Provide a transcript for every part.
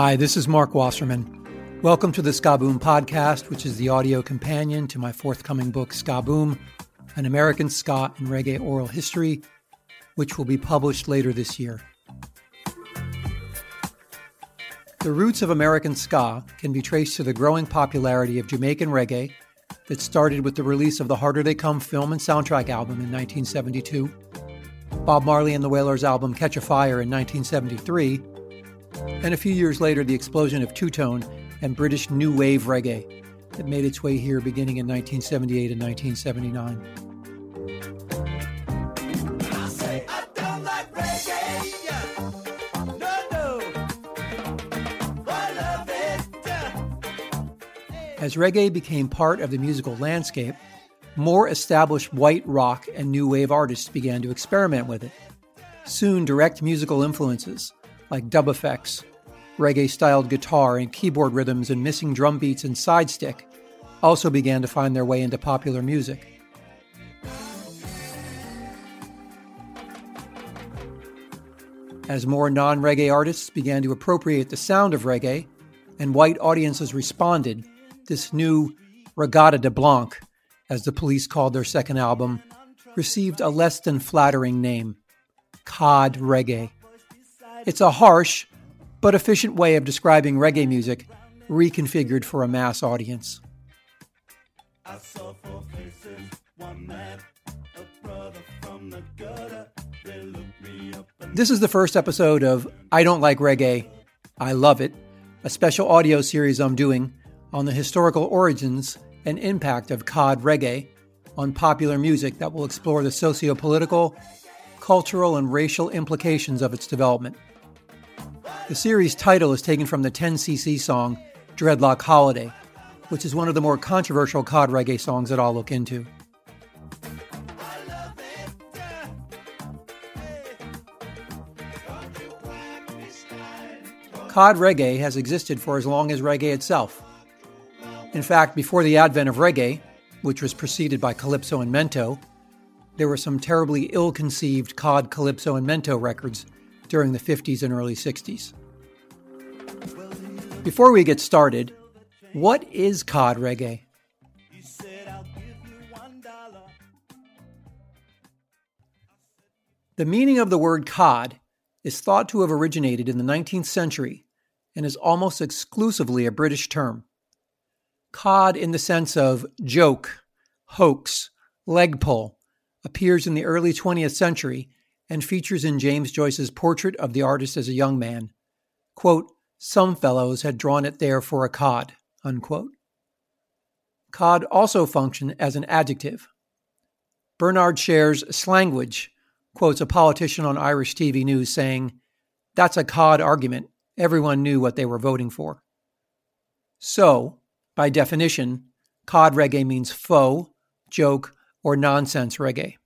Hi, this is Marc Wasserman. Welcome to the Ska Boom podcast, which is the audio companion to my forthcoming book, Ska Boom An American Ska and Reggae Oral History, which will be published later this year. The roots of American ska can be traced to the growing popularity of Jamaican reggae that started with the release of the Harder They Come film and soundtrack album in 1972, Bob Marley and the Wailers album Catch a Fire in 1973, and a few years later, the explosion of two tone and British new wave reggae that made its way here beginning in 1978 and 1979. As reggae became part of the musical landscape, more established white rock and new wave artists began to experiment with it. Soon, direct musical influences like dub effects, reggae styled guitar and keyboard rhythms and missing drum beats and side stick also began to find their way into popular music. As more non reggae artists began to appropriate the sound of reggae and white audiences responded, this new Reggatta de Blanc, as the police called their second album, received a less than flattering name Cod Reggae. It's a harsh but efficient way of describing reggae music reconfigured for a mass audience. This is the first episode of I Don't Like Reggae, I Love It, a special audio series I'm doing on the historical origins and impact of cod reggae on popular music that will explore the socio political, cultural, and racial implications of its development. The series title is taken from the 10cc song Dreadlock Holiday, which is one of the more controversial cod reggae songs that I'll look into. Cod reggae has existed for as long as reggae itself. In fact, before the advent of reggae, which was preceded by calypso and mento, there were some terribly ill conceived cod, calypso, and mento records during the 50s and early 60s. Before we get started, what is cod reggae? The meaning of the word cod is thought to have originated in the 19th century and is almost exclusively a British term. Cod, in the sense of joke, hoax, leg pull, appears in the early 20th century and features in James Joyce's portrait of the artist as a young man. Quote, Some fellows had drawn it there for a cod. Unquote. Cod also functioned as an adjective. Bernard Share's Slanguage quotes a politician on Irish TV News saying, That's a cod argument. Everyone knew what they were voting for. So, by definition, cod reggae means faux, joke, or nonsense reggae.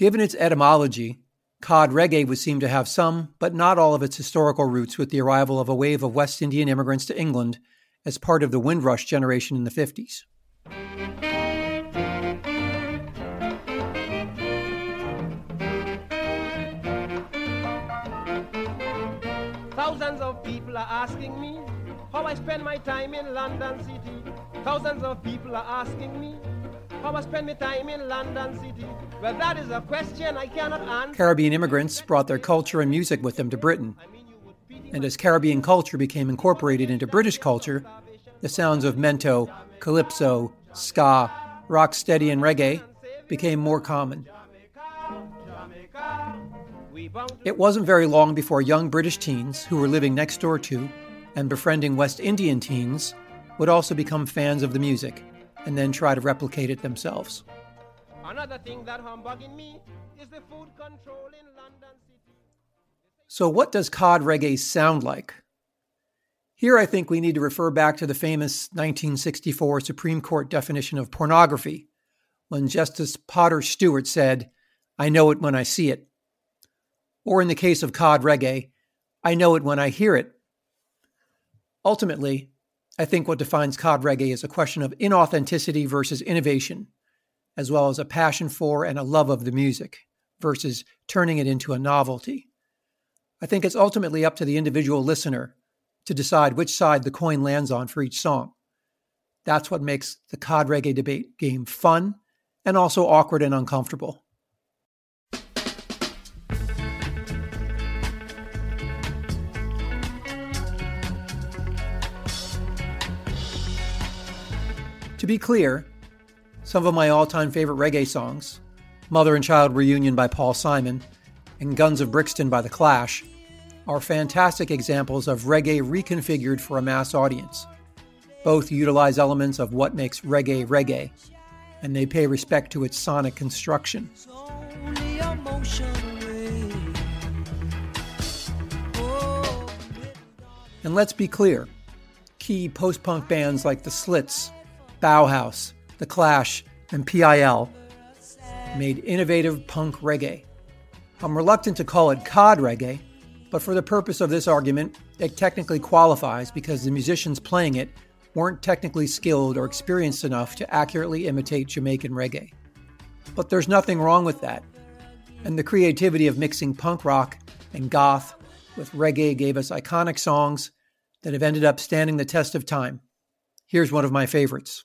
Given its etymology, cod reggae would seem to have some, but not all of its historical roots with the arrival of a wave of West Indian immigrants to England as part of the Windrush generation in the 50s. Thousands of people are asking me how I spend my time in London City. Thousands of people are asking me how I spend my time in London City? Well, that is a question I cannot answer. Caribbean immigrants brought their culture and music with them to Britain. And as Caribbean culture became incorporated into British culture, the sounds of mento, calypso, ska, rocksteady, and reggae became more common. It wasn't very long before young British teens who were living next door to and befriending West Indian teens would also become fans of the music and then try to replicate it themselves. Another thing that humbugging me is the food control in London City. So, what does cod reggae sound like? Here, I think we need to refer back to the famous 1964 Supreme Court definition of pornography, when Justice Potter Stewart said, I know it when I see it. Or in the case of cod reggae, I know it when I hear it. Ultimately, I think what defines cod reggae is a question of inauthenticity versus innovation, as well as a passion for and a love of the music versus turning it into a novelty. I think it's ultimately up to the individual listener to decide which side the coin lands on for each song. That's what makes the COD reggae debate game fun and also awkward and uncomfortable. Be clear, some of my all time favorite reggae songs, Mother and Child Reunion by Paul Simon and Guns of Brixton by The Clash, are fantastic examples of reggae reconfigured for a mass audience. Both utilize elements of what makes reggae reggae, and they pay respect to its sonic construction. And let's be clear key post punk bands like The Slits Bauhaus, The Clash, and PIL made innovative punk reggae. I'm reluctant to call it COD reggae, but for the purpose of this argument, it technically qualifies because the musicians playing it weren't technically skilled or experienced enough to accurately imitate Jamaican reggae. But there's nothing wrong with that. And the creativity of mixing punk rock and goth with reggae gave us iconic songs that have ended up standing the test of time. Here's one of my favorites.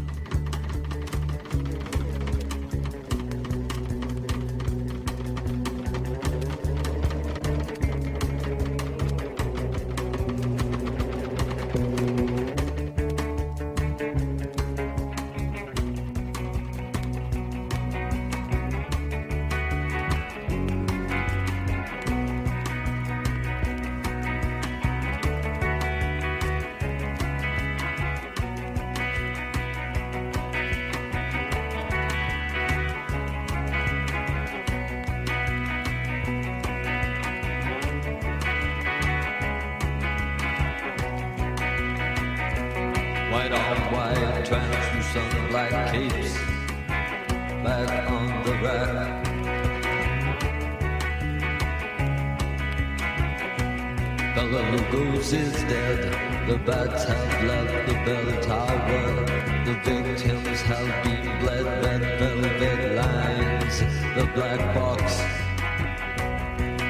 Bela Lugosi's dead. The bats have left the bell tower. The victims have been bled. Red velvet lines. The black box.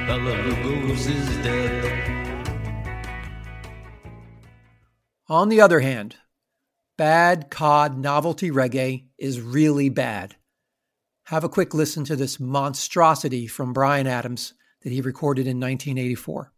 Bela Lugosi's dead. On the other hand, bad cod novelty reggae is really bad. Have a quick listen to this monstrosity from Bryan Adams that he recorded in 1984.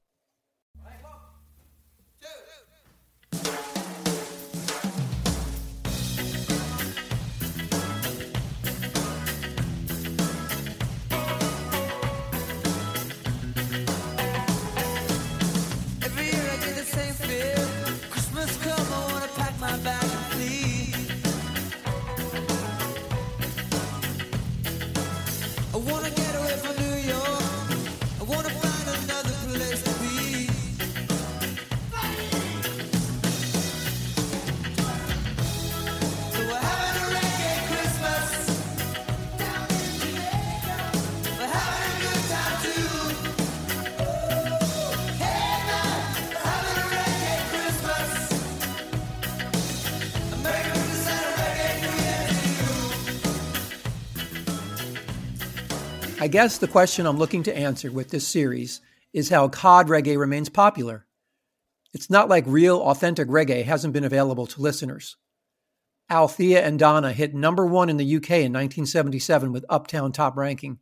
I guess the question I'm looking to answer with this series is how cod reggae remains popular. It's not like real, authentic reggae hasn't been available to listeners. Althea and Donna hit number one in the UK in 1977 with Uptown Top Ranking,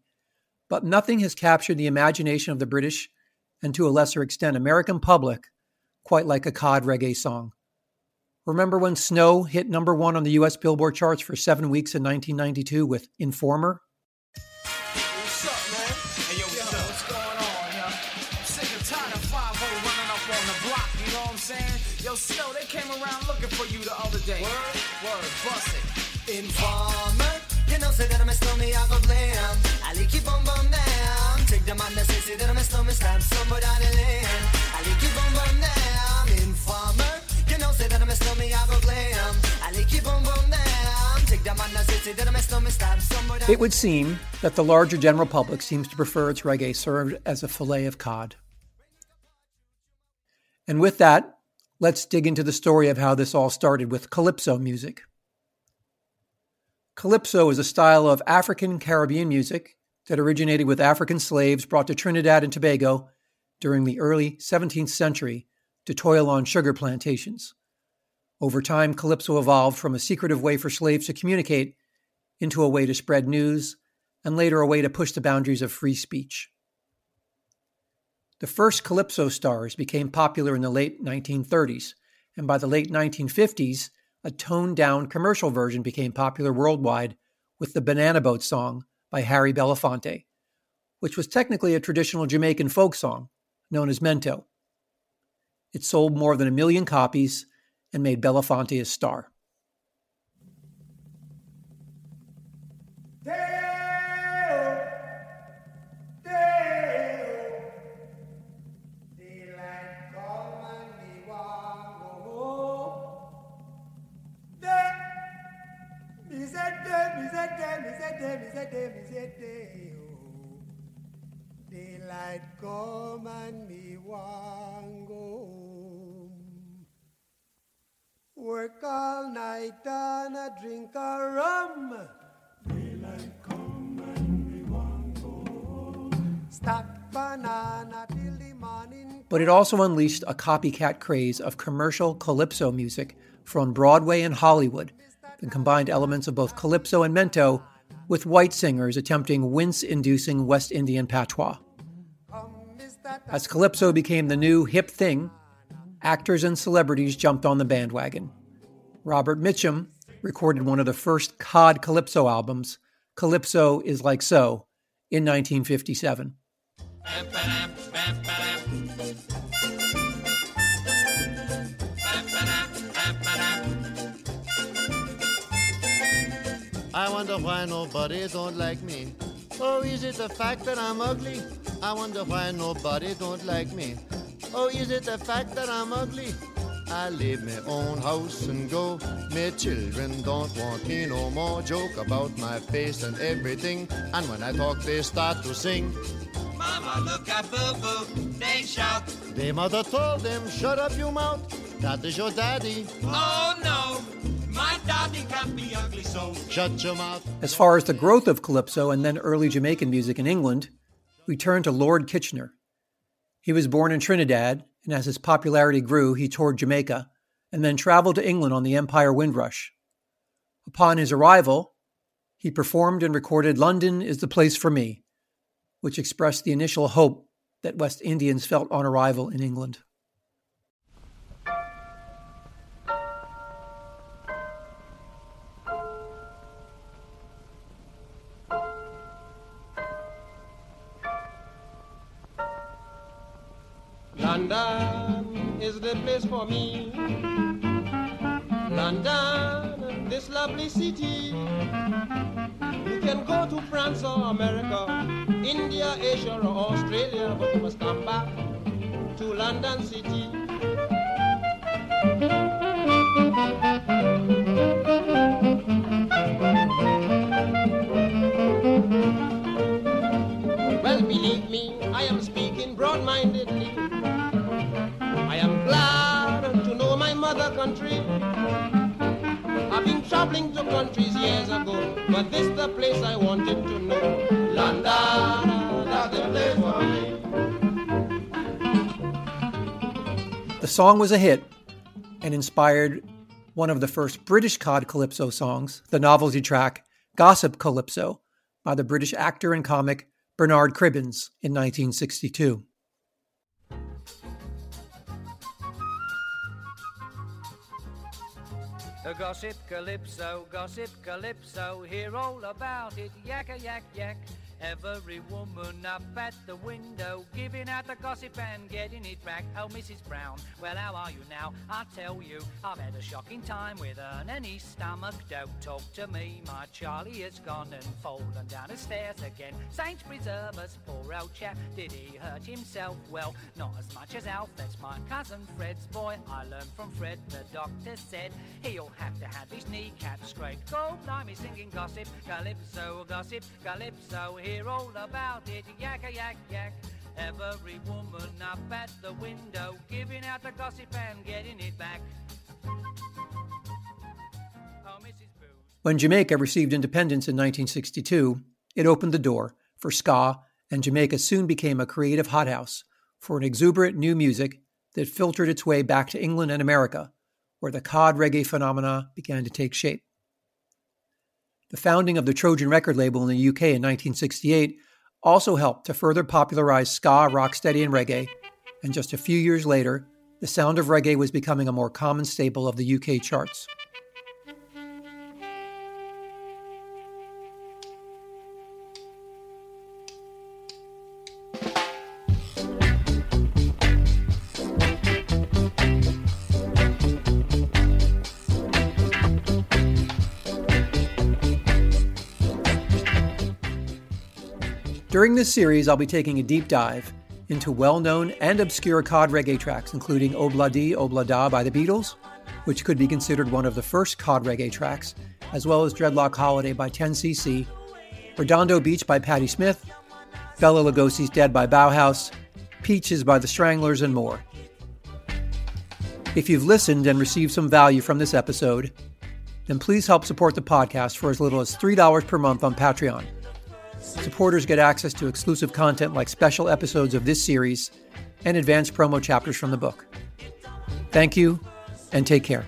but nothing has captured the imagination of the British and to a lesser extent American public quite like a cod reggae song. Remember when Snow hit number one on the US Billboard charts for seven weeks in 1992 with Informer? Came around looking for you the other day. Word? Word, bust it. Informer, you know, say that I'm a snowman, I go blam. I like keep on bum down. Take the man that say, say that I'm a snowman, stab somebody down the lane. I like keep on bum down. Informer, you know, say that I'm a snowman, I go blam. I like keep on bum down. Take the man that say, say that I'm a snowman, stab somebody down It would seem that the larger general public seems to prefer its reggae served as a fillet of cod. And with that, let's dig into the story of how this all started with calypso music. Calypso is a style of African Caribbean music that originated with African slaves brought to Trinidad and Tobago during the early 17th century to toil on sugar plantations. Over time, calypso evolved from a secretive way for slaves to communicate into a way to spread news, and later a way to push the boundaries of free speech. The first calypso stars became popular in the late 1930s, and by the late 1950s, a toned down commercial version became popular worldwide with the Banana Boat song by Harry Belafonte, which was technically a traditional Jamaican folk song known as Mento. It sold more than a million copies and made Belafonte a star. Oh. Daylight come and me want go home. Work all night and a drink a rum. Daylight come and me want go home. Stack banana till the morning. But it also unleashed a copycat craze of commercial calypso music from Broadway and Hollywood and combined elements of both calypso and mento with white singers attempting wince inducing West Indian patois. As calypso became the new hip thing, actors and celebrities jumped on the bandwagon. Robert Mitchum recorded one of the first cod calypso albums, Calypso is Like So, in 1957. I wonder why nobody don't like me. Oh, is it the fact that I'm ugly? I wonder why nobody don't like me. Oh, is it the fact that I'm ugly? I leave my own house and go. My children don't want me no more. Joke about my face and everything. And when I talk, they start to sing. Mama, look at Boo Boo, they shout. Their mother told them, shut up your mouth. That is your daddy. Oh no, ugly, so. As far as the growth of calypso and then early Jamaican music in England, we turn to Lord Kitchener. He was born in Trinidad, and as his popularity grew, he toured Jamaica and then traveled to England on the Empire Windrush. Upon his arrival, he performed and recorded London is the Place for Me, which expressed the initial hope that West Indians felt on arrival in England. The place for me. London, this lovely city. You can go to France or America, India, Asia, or Australia, but you must come back to London City. Well, believe me, I am speaking broad-mindedly. Country. I've been traveling to countries years ago, but this the place I wanted to know. London, oh, that's the place for me. The song was a hit and inspired one of the first British cod calypso songs, the novelty track Gossip Calypso, by the British actor and comic Bernard Cribbins in 1962. Gossip calypso, gossip calypso, hear all about it, yak a yak yak. Every woman up at the window, giving out the gossip and getting it back. Oh, Mrs. Brown, well, how are you now? I tell you, I've had a shocking time with an any stomach. Don't talk to me, my Charlie has gone and fallen down the stairs again. Saints preserve us, poor old chap. Did he hurt himself? Well, not as much as Alf, that's my cousin Fred's boy. I learned from Fred, the doctor said he'll have to have his kneecap scraped. Go, blimey, singing gossip, calypso, gossip, calypso, hear all about it, yak a yak yak. Every woman up at the window, giving out the gossip and getting it back. Oh. When Jamaica received independence in 1962, it opened the door for ska, and Jamaica soon became a creative hothouse for an exuberant new music that filtered its way back to England and America, where the cod reggae phenomena began to take shape. The founding of the Trojan record label in the UK in 1968 also helped to further popularize ska, rocksteady, and reggae, and just a few years later, the sound of reggae was becoming a more common staple of the UK charts. During this series, I'll be taking a deep dive into well known and obscure cod reggae tracks, including Obla Di Obla Da by the Beatles, which could be considered one of the first cod reggae tracks, as well as Dreadlock Holiday by 10cc, Redondo Beach by Patti Smith, Bela Lugosi's Dead by Bauhaus, Peaches by the Stranglers, and more. If you've listened and received some value from this episode, then please help support the podcast for as little as $3 per month on Patreon. Supporters get access to exclusive content like special episodes of this series and advanced promo chapters from the book. Thank you, and take care.